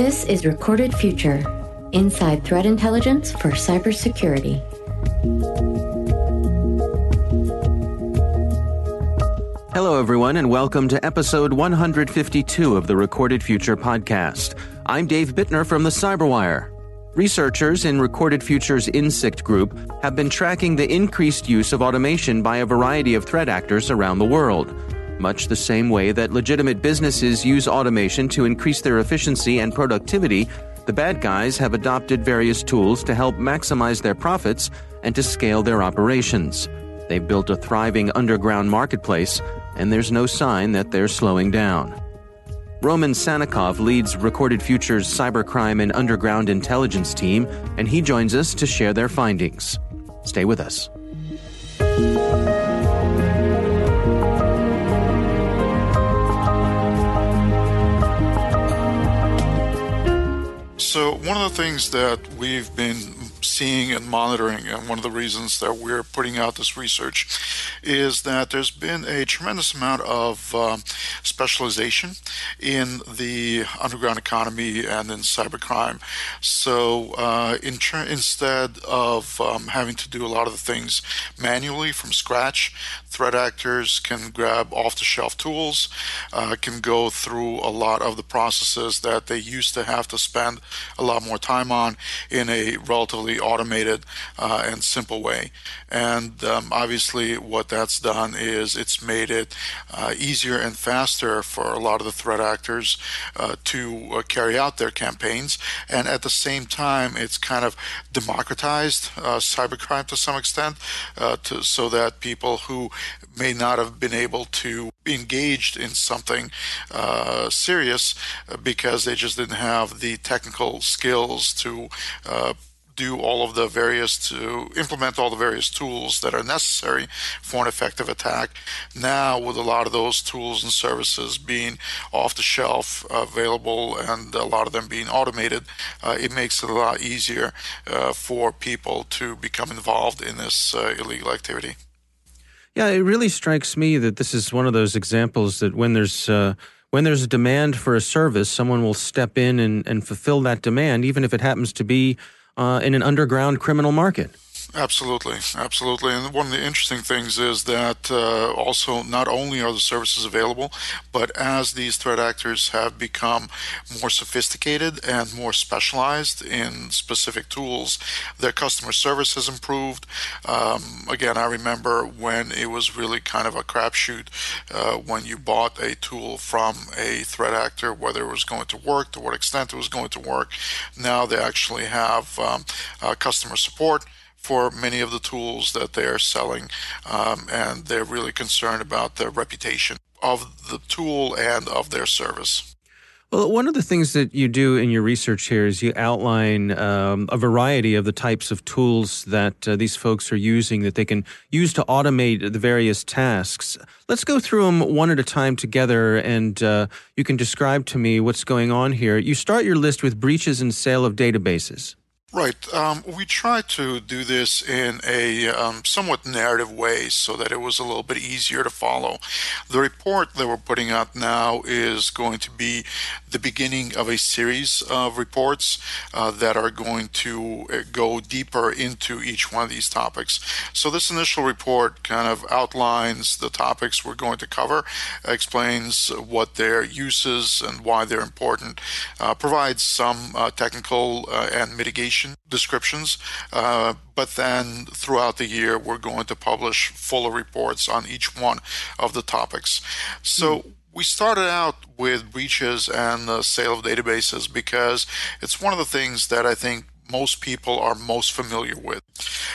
This is Recorded Future Inside Threat Intelligence for Cybersecurity. Hello, everyone, and welcome to episode 152 of the Recorded Future podcast. I'm Dave Bittner from the Cyberwire. Researchers in Recorded Future's Insikt group have been tracking the increased use of automation by a variety of threat actors around the world. Much the same way that legitimate businesses use automation to increase their efficiency and productivity, the bad guys have adopted various tools to help maximize their profits and to scale their operations. They've built a thriving underground marketplace, and there's no sign that they're slowing down. Roman Sannikov leads Recorded Future's cybercrime and underground intelligence team, and he joins us to share their findings. Stay with us. So, one of the things that we've been seeing and monitoring, and one of the reasons that we're putting out this research is that there's been a tremendous amount of um, specialization in the underground economy and in cybercrime. So, uh, in instead of um, having to do a lot of the things manually from scratch, threat actors can grab off the shelf tools, uh, can go through a lot of the processes that they used to have to spend a lot more time on in a relatively automated uh, and simple way. And um, obviously, what that's done is it's made it uh, easier and faster for a lot of the threat actors uh, to uh, carry out their campaigns. And at the same time, it's kind of democratized uh, cybercrime to some extent, uh, to, so that people who may not have been able to engaged in something serious because they just didn't have the technical skills to uh, do all of the various to implement all the various tools that are necessary for an effective attack. Now, with a lot of those tools and services being off the shelf available and a lot of them being automated, uh, it makes it a lot easier uh, for people to become involved in this uh, illegal activity. Yeah, it really strikes me that this is one of those examples that when there's uh, when there's a demand for a service, someone will step in and, and fulfill that demand, even if it happens to be uh, in an underground criminal market. Absolutely, absolutely. And one of the interesting things is that uh, also not only are the services available, but as these threat actors have become more sophisticated and more specialized in specific tools, their customer service has improved. Um, again, I remember when it was really kind of a crapshoot uh, when you bought a tool from a threat actor, whether it was going to work, to what extent it was going to work. Now they actually have um, uh, customer support for many of the tools that they are selling, um, and they're really concerned about the reputation of the tool and of their service. Well, one of the things that you do in your research here is you outline um, a variety of the types of tools that uh, these folks are using that they can use to automate the various tasks. Let's go through them one at a time together, and uh, you can describe to me what's going on here. You start your list with breaches and sale of databases. Right. Um, we tried to do this in a um, somewhat narrative way so that it was a little bit easier to follow. The report that we're putting out now is going to be the beginning of a series of reports uh, that are going to uh, go deeper into each one of these topics. So, this initial report kind of outlines the topics we're going to cover, explains what their uses and why they're important, uh, provides some uh, technical uh, and mitigation descriptions. Uh, but then throughout the year, we're going to publish fuller reports on each one of the topics. So mm. we started out with breaches and the sale of databases because it's one of the things that I think most people are most familiar with.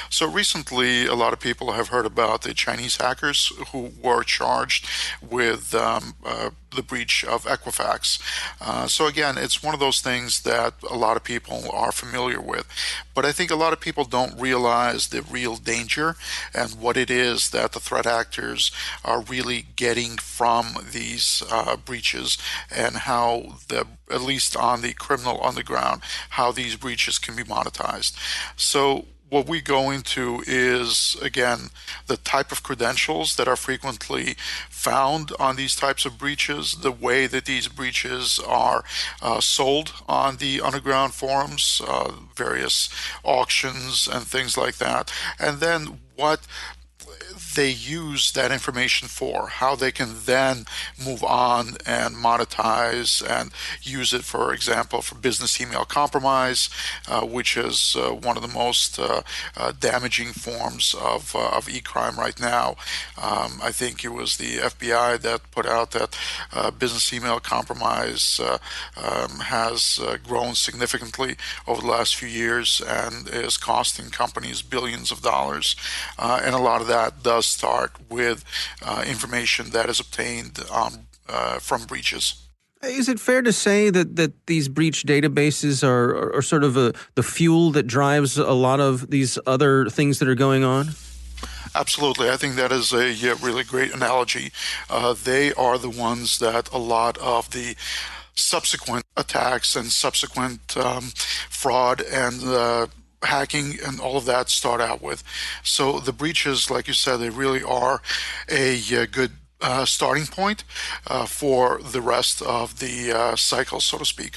So recently, a lot of people have heard about the Chinese hackers who were charged with um, uh, the breach of Equifax. Uh, so again, it's one of those things that a lot of people are familiar with. But I think a lot of people don't realize the real danger and what it is that the threat actors are really getting from these uh, breaches and how the at least on the criminal underground how these breaches can be monetized. So what we go into is, again, the type of credentials that are frequently found on these types of breaches, the way that these breaches are uh, sold on the underground forums, uh, various auctions and things like that, and then what they use that information for, how they can then move on and monetize and use it, for example, for business email compromise, uh, which is uh, one of the most uh, uh damaging forms of, uh, of e-crime right now. Um, I think it was the FBI that put out that uh, business email compromise um, has grown significantly over the last few years and is costing companies billions of dollars. and a lot of that does start with uh, information that is obtained um, uh, from breaches. Is it fair to say that, that these breach databases are, are, are sort of a, the fuel that drives a lot of these other things that are going on? Absolutely. I think that is a yeah, really great analogy. Uh, they are the ones that a lot of the subsequent attacks and subsequent um, fraud and uh, hacking and all of that start out with. So the breaches, like you said, they really are a, a uh, good uh, starting point uh, for the rest of the uh, cycle, so to speak.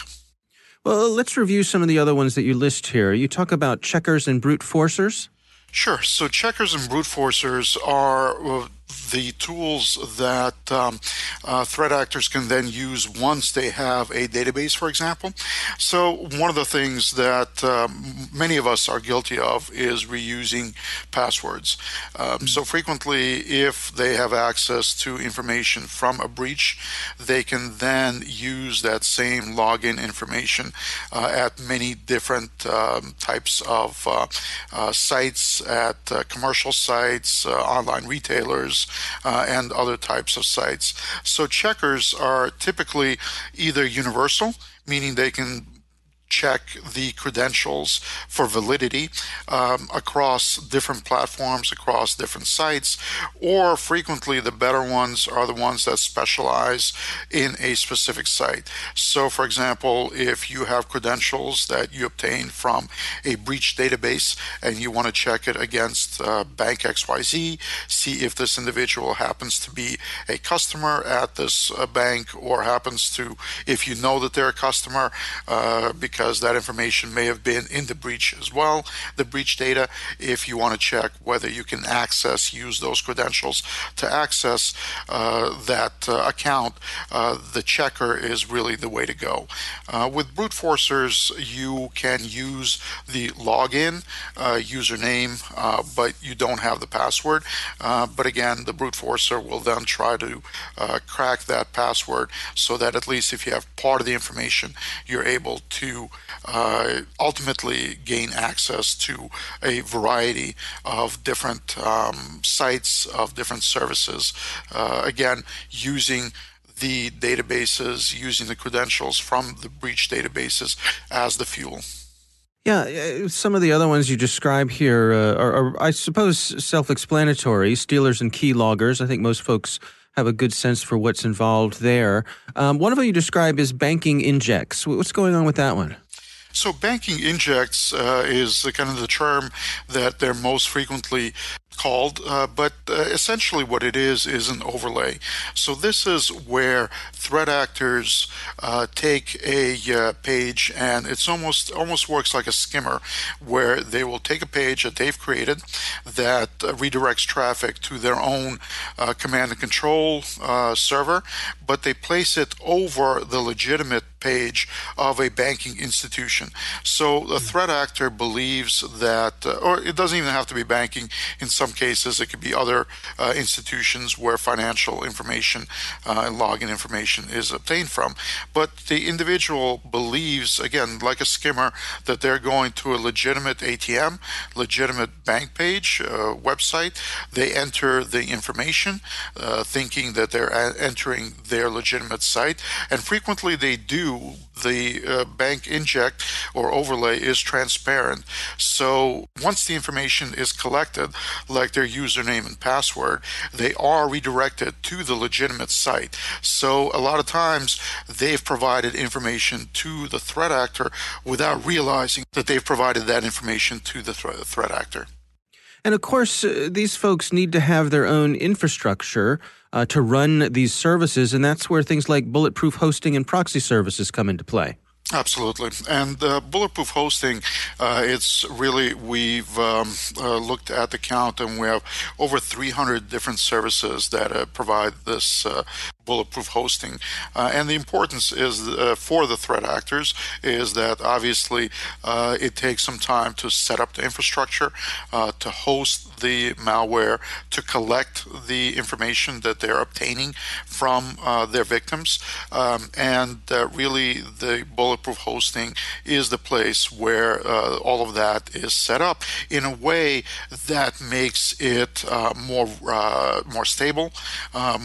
Well, let's review some of the other ones that you list here. You talk about checkers and brute forcers. Sure. So checkers and brute forcers are uh, the tools that um, uh, threat actors can then use once they have a database, for example. So, one of the things that um, many of us are guilty of is reusing passwords. Um, so, frequently, if they have access to information from a breach, they can then use that same login information uh, at many different um, types of uh, uh sites, at uh, commercial sites, online retailers uh, and other types of sites. So checkers are typically either universal, meaning they can check the credentials for validity um, across different platforms, across different sites, or frequently the better ones are the ones that specialize in a specific site. So, for example, if you have credentials that you obtain from a breach database and you want to check it against uh, Bank XYZ, see if this individual happens to be a customer at this uh, bank or happens to, if you know that they're a customer, uh, because because that information may have been in the breach as well, the breach data, if you want to check whether you can access, use those credentials to access uh, that uh, account, uh, the checker is really the way to go. Uh, with brute forcers, you can use the login uh, username, but you don't have the password. but again, the brute forcer will then try to crack that password so that at least if you have part of the information, you're able to uh, ultimately gain access to a variety of different um, sites, of different services. Uh, again, using the databases, using the credentials from the breach databases as the fuel. Yeah, uh, some of the other ones you describe here uh, are, are, I suppose, self explanatory. Stealers and key loggers. I think most folks have a good sense for what's involved there. Um, one of them you describe is banking injects. What's going on with that one? So banking injects uh, is the kind of the term that they're most frequently called, uh, but uh, essentially what it is is an overlay. So this is where threat actors uh, take a uh, page and it's almost almost works like a skimmer, where they will take a page that they've created that uh, redirects traffic to their own uh, command and control server, but they place it over the legitimate page of a banking institution. So the threat actor believes that, or it doesn't even have to be banking in some some cases, it could be other uh, institutions where financial information uh, and login information is obtained from. But the individual believes, again, like a skimmer, that they're going to a legitimate ATM, legitimate bank page, uh, website. They enter the information, uh, thinking that they're entering their legitimate site, and frequently they do the uh, bank inject or overlay is transparent. So once the information is collected, like their username and password, they are redirected to the legitimate site. So a lot of times they've provided information to the threat actor without realizing that they've provided that information to the threat, threat actor. And of course, uh, these folks need to have their own infrastructure uh, to run these services, and that's where things like bulletproof hosting and proxy services come into play. Absolutely. And uh, bulletproof hosting, uh, it's really, we've um, uh, looked at the count and we have over 300 different services that uh, provide this uh, bulletproof hosting. Uh, and the importance is for the threat actors is that obviously it takes some time to set up the infrastructure, to host the malware, to collect the information that they're obtaining from uh, their victims. Um, and uh, really, the bulletproof hosting is the place where all of that is set up in a way that makes it more more stable,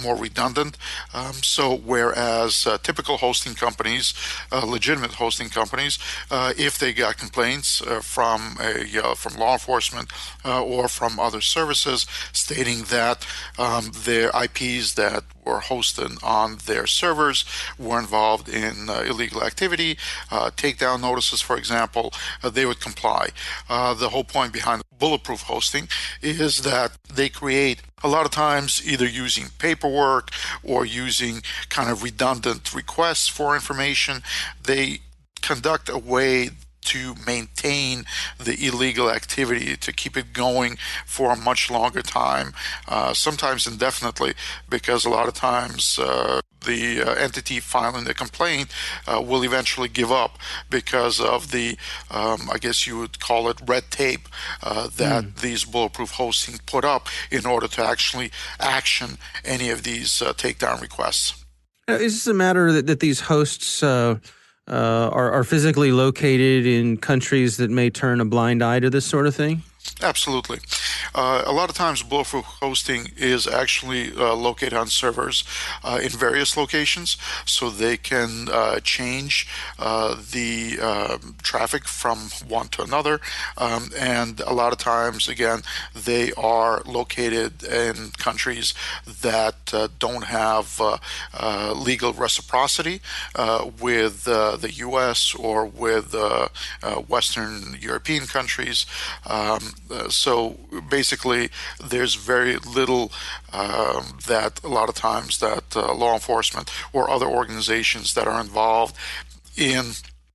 more redundant. Um, so, whereas uh, typical hosting companies, uh, legitimate hosting companies, uh, if they got complaints uh, from a uh, from law enforcement uh, or from other services stating that um, their IPs that were hosted on their servers were involved in uh, illegal activity, uh, takedown notices, for example, uh, they would comply. the whole point behind bulletproof hosting is that they create a lot of times either using paperwork or using kind of redundant requests for information. They conduct a way to maintain the illegal activity, to keep it going for a much longer time, uh, sometimes indefinitely, because a lot of times uh, the uh, entity filing the complaint uh, will eventually give up because of the, um, I guess you would call it red tape uh, that mm. these bulletproof hosting put up in order to actually action any of these uh, takedown requests. is this a matter that, that these hosts uh, are, are physically located in countries that may turn a blind eye to this sort of thing? Absolutely. Uh, a lot of times, bulletproof hosting is actually uh, located on servers uh, in various locations, so they can uh, change uh, the um, traffic from one to another. Um, and a lot of times, again, they are located in countries that uh, don't have legal reciprocity with the U.S. or with Western European countries. Um, so basically, there's very little um, that a lot of times that uh, law enforcement or other organizations that are involved in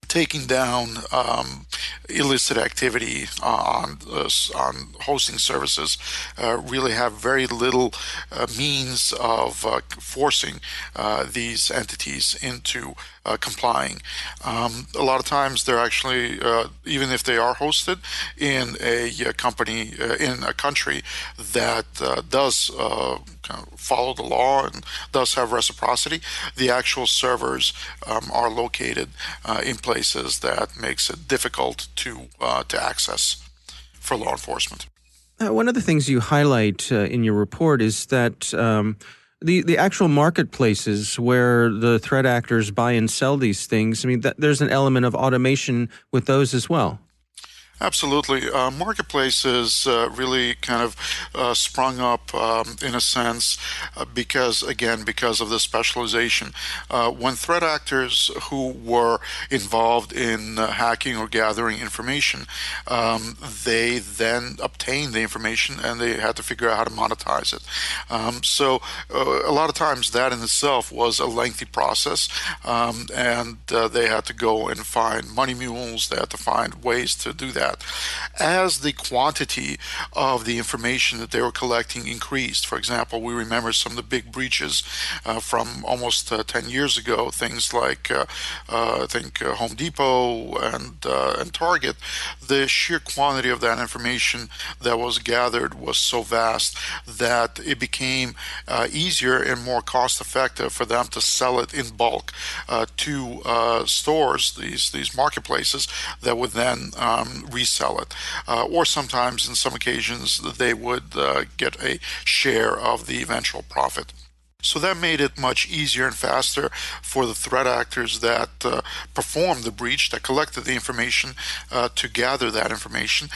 taking down um, illicit activity on uh, on hosting services uh, really have very little uh, means of uh, forcing uh, these entities into uh, complying. Um, a lot of times, they're actually even if they are hosted in a company in a country that does follow the law and thus have reciprocity, the actual servers um, are located in places that makes it difficult to uh, to access for law enforcement. Uh, one of the things you highlight uh, in your report is that um, the the actual marketplaces where the threat actors buy and sell these things. I mean, there's an element of automation with those as well. Absolutely. Uh, marketplaces uh, really kind of uh, sprung up um, in a sense uh, because, again, because of the specialization. Uh, when threat actors who were involved in uh, hacking or gathering information, um, they then obtained the information and they had to figure out how to monetize it. Um, so, a lot of times that in itself was a lengthy process, um, and they had to go and find money mules, they had to find ways to do that that. As the quantity of the information that they were collecting increased, for example, we remember some of the big breaches uh, from almost uh, 10 years ago, things like, uh, uh I think, uh, Home Depot and, uh, and Target, the sheer quantity of that information that was gathered was so vast that it became easier and more cost effective for them to sell it in bulk to stores, these, these marketplaces that would then um, resell it. Uh, or sometimes, in some occasions, they would uh, get a share of the eventual profit. So that made it much easier and faster for the threat actors that uh, performed the breach, that collected the information, uh, to gather that information.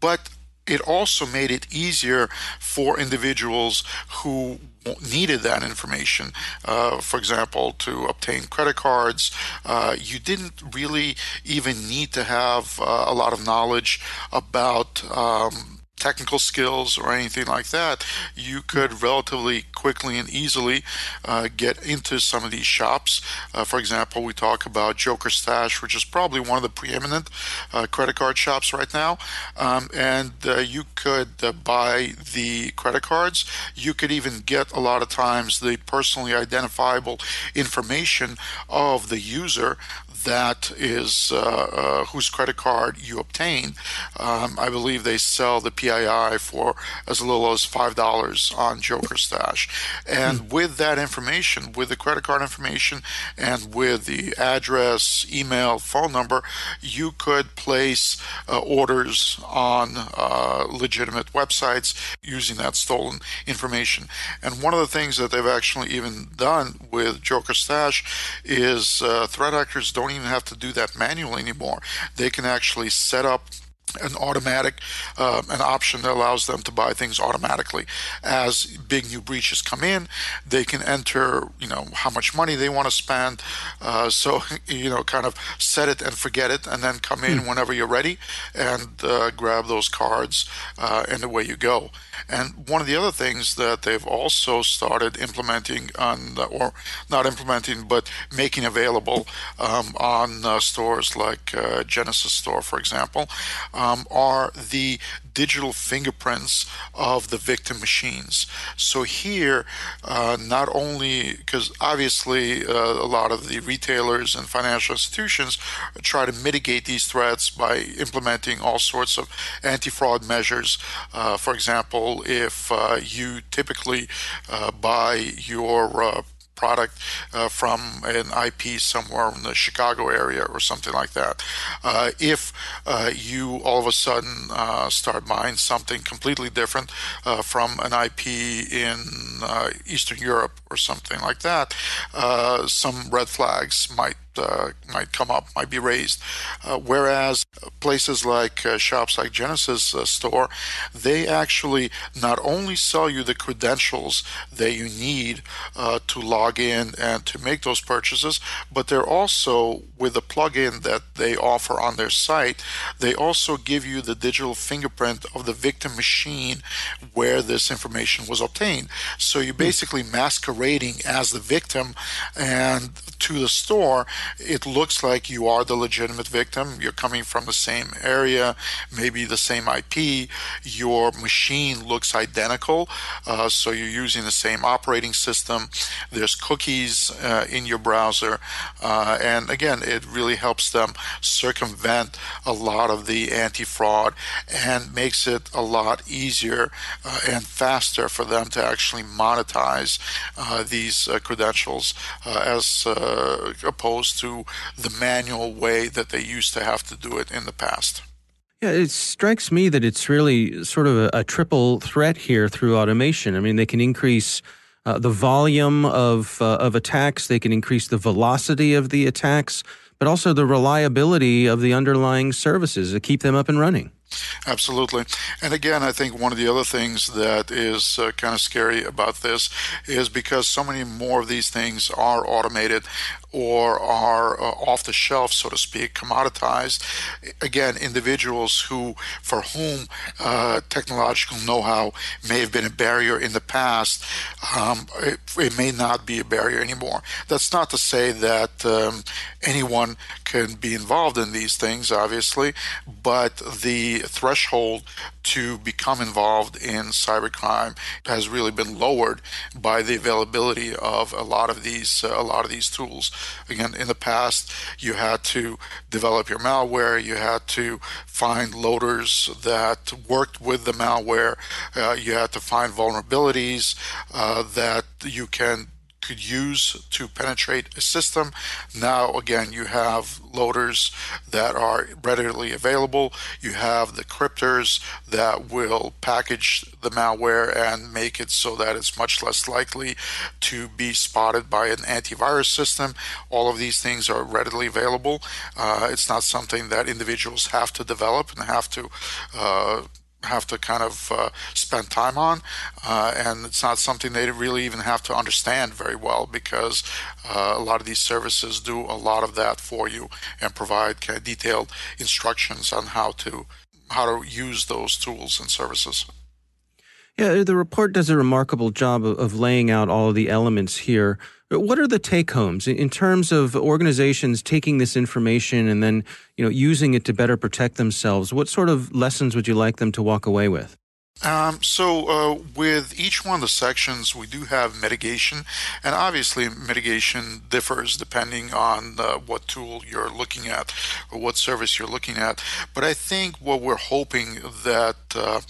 But it also made it easier for individuals who needed that information. Uh, for example, to obtain credit cards, uh, you didn't really even need to have uh, a lot of knowledge about. Um, technical skills or anything like that, you could relatively quickly and easily uh, get into some of these shops. Uh, for example, we talk about Joker Stash, which is probably one of the preeminent uh, credit card shops right now. Um, and uh, you could uh, buy the credit cards. You could even get a lot of times the personally identifiable information of the user that is uh, uh, whose credit card you obtain. Um, I believe they sell the PII for as little as five dollars on Joker Stash, and mm. with that information, with the credit card information, and with the address, email, phone number, you could place uh, orders on uh, legitimate websites using that stolen information. And one of the things that they've actually even done with Joker Stash is uh, threat actors don't even have to do that manually anymore. They can actually set up an automatic uh, an option that allows them to buy things automatically as big new breaches come in they can enter you know how much money they want to spend uh, so you know kind of set it and forget it and then come in mm. whenever you're ready and uh, grab those cards uh, and away you go and one of the other things that they've also started implementing on, or not implementing, but making available um, on uh, stores like uh, Genesis Store, for example, um, are the digital fingerprints of the victim machines. So here, uh, not only because obviously uh, a lot of the retailers and financial institutions try to mitigate these threats by implementing all sorts of anti-fraud measures. Uh, for example, if uh, you typically uh, buy your uh, product uh, from an IP somewhere in the Chicago area or something like that. Uh, if uh, you all of a sudden uh, start buying something completely different uh, from an IP in uh, Eastern Europe or something like that, some red flags might uh, might come up, might be raised. Uh, whereas places like uh, shops like Genesis uh, Store, they actually not only sell you the credentials that you need uh, to log in and to make those purchases, but they're also with the plugin that they offer on their site, they also give you the digital fingerprint of the victim machine where this information was obtained. So you're hmm. basically masquerading as the victim and to the store it looks like you are the legitimate victim. You're coming from the same area, maybe the same IP. Your machine looks identical, uh, so you're using the same operating system. There's cookies uh, in your browser, uh, and again, it really helps them circumvent a lot of the anti-fraud and makes it a lot easier uh, and faster for them to actually monetize uh, these uh, credentials as opposed to the manual way that they used to have to do it in the past. Yeah, it strikes me that it's really sort of a, a triple threat here through automation. I mean, they can increase uh, the volume of uh, of attacks, they can increase the velocity of the attacks, but also the reliability of the underlying services to keep them up and running. Absolutely. And again, I think one of the other things that is uh, kind of scary about this is because so many more of these things are automated or are uh, off the shelf, so to speak, commoditized. Again, individuals who, for whom uh, technological know-how may have been a barrier in the past, um, it, it, may not be a barrier anymore. That's not to say that um, anyone can be involved in these things, obviously, but the threshold to become involved in cybercrime has really been lowered by the availability of a lot of these uh, a lot of these tools. Again, in the past, you had to develop your malware, you had to find loaders that worked with the malware, uh, you had to find vulnerabilities uh, that you can could use to penetrate a system. Now, again, you have loaders that are readily available. You have the cryptors that will package the malware and make it so that it's much less likely to be spotted by an antivirus system. All of these things are readily available. Uh, it's not something that individuals have to develop and have to uh, have to kind of uh, spend time on, uh, and it's not something they really even have to understand very well because uh, a lot of these services do a lot of that for you and provide kind of detailed instructions on how to how to use those tools and services. Yeah, the report does a remarkable job of, laying out all of the elements here. What are the take homes in terms of organizations taking this information and then, you know, using it to better protect themselves? What sort of lessons would you like them to walk away with? Um, so, uh, with each one of the sections, we do have mitigation, and obviously, mitigation differs depending on uh, what tool you're looking at or what service you're looking at. But I think what we're hoping that uh,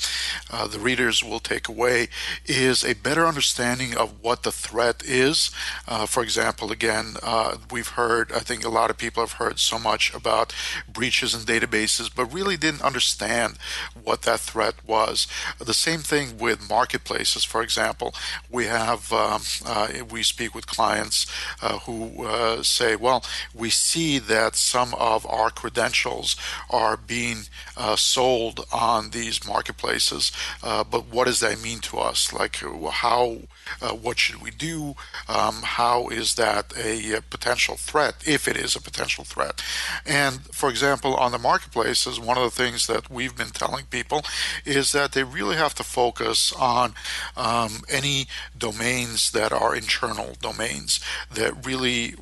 uh the readers will take away is a better understanding of what the threat is. Uh, for example, again, uh, we've heard, I think a lot of people have heard so much about breaches in databases, but really didn't understand what that threat was. The same thing with marketplaces. For example, we have um, uh, we speak with clients uh, who uh, say, "Well, we see that some of our credentials are being uh, sold on these marketplaces, uh, but what does that mean to us? Like, how? Uh, what should we do? Um, how is that a, potential threat, if it is a potential threat?" And for example, on the marketplaces, one of the things that we've been telling people is that they really really have to focus on um, any domains that are internal domains that really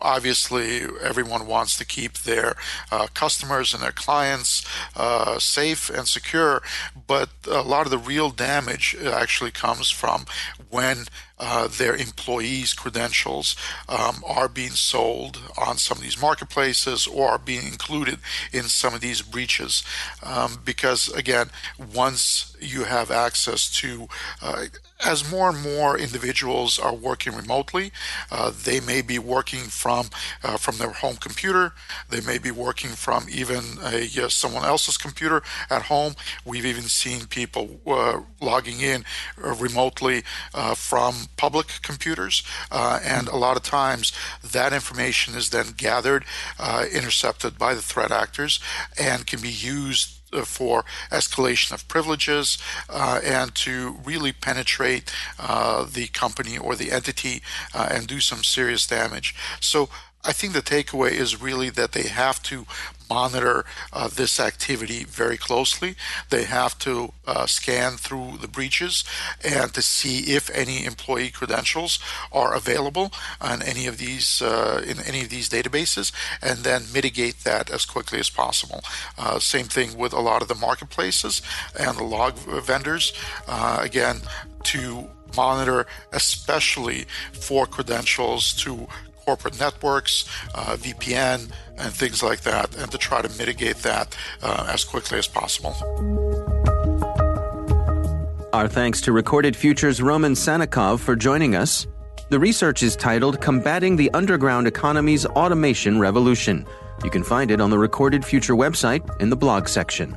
obviously everyone wants to keep their uh, customers and their clients uh, safe and secure. But a lot of the real damage actually comes from when uh, their employees' credentials um, are being sold on some of these marketplaces or are being included in some of these breaches. Um, because again, once you have access to uh, as more and more individuals are working remotely, uh, they may be working from uh, from their home computer. They may be working from even a uh, someone else's computer at home. We've even seen people uh, logging in uh, remotely from public computers, and a lot of times that information is then gathered, intercepted by the threat actors, and can be used uh, for escalation of privileges uh, and to really penetrate uh, the company or the entity uh, and do some serious damage. So I think the takeaway is really that they have to monitor uh, this activity very closely. They have to uh, scan through the breaches and to see if any employee credentials are available on any of these uh, in any of these databases, and then mitigate that as quickly as possible. Uh, same thing with a lot of the marketplaces and the log vendors. Uh, again, to monitor, especially for credentials to corporate networks, uh, VPN, and things like that, and to try to mitigate that uh, as quickly as possible. Our thanks to Recorded Future's Roman Sannikov for joining us. The research is titled Combating the Underground Economy's Automation Revolution. You can find it on the Recorded Future website in the blog section.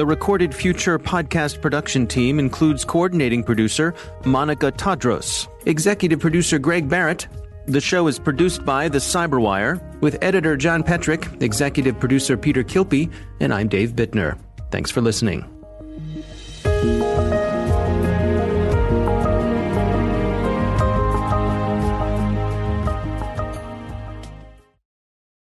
The Recorded Future podcast production team includes coordinating producer Monica Tadros, executive producer Greg Barrett. The show is produced by The Cyberwire with editor John Petrik, executive producer Peter Kilpe, and I'm Dave Bittner. Thanks for listening.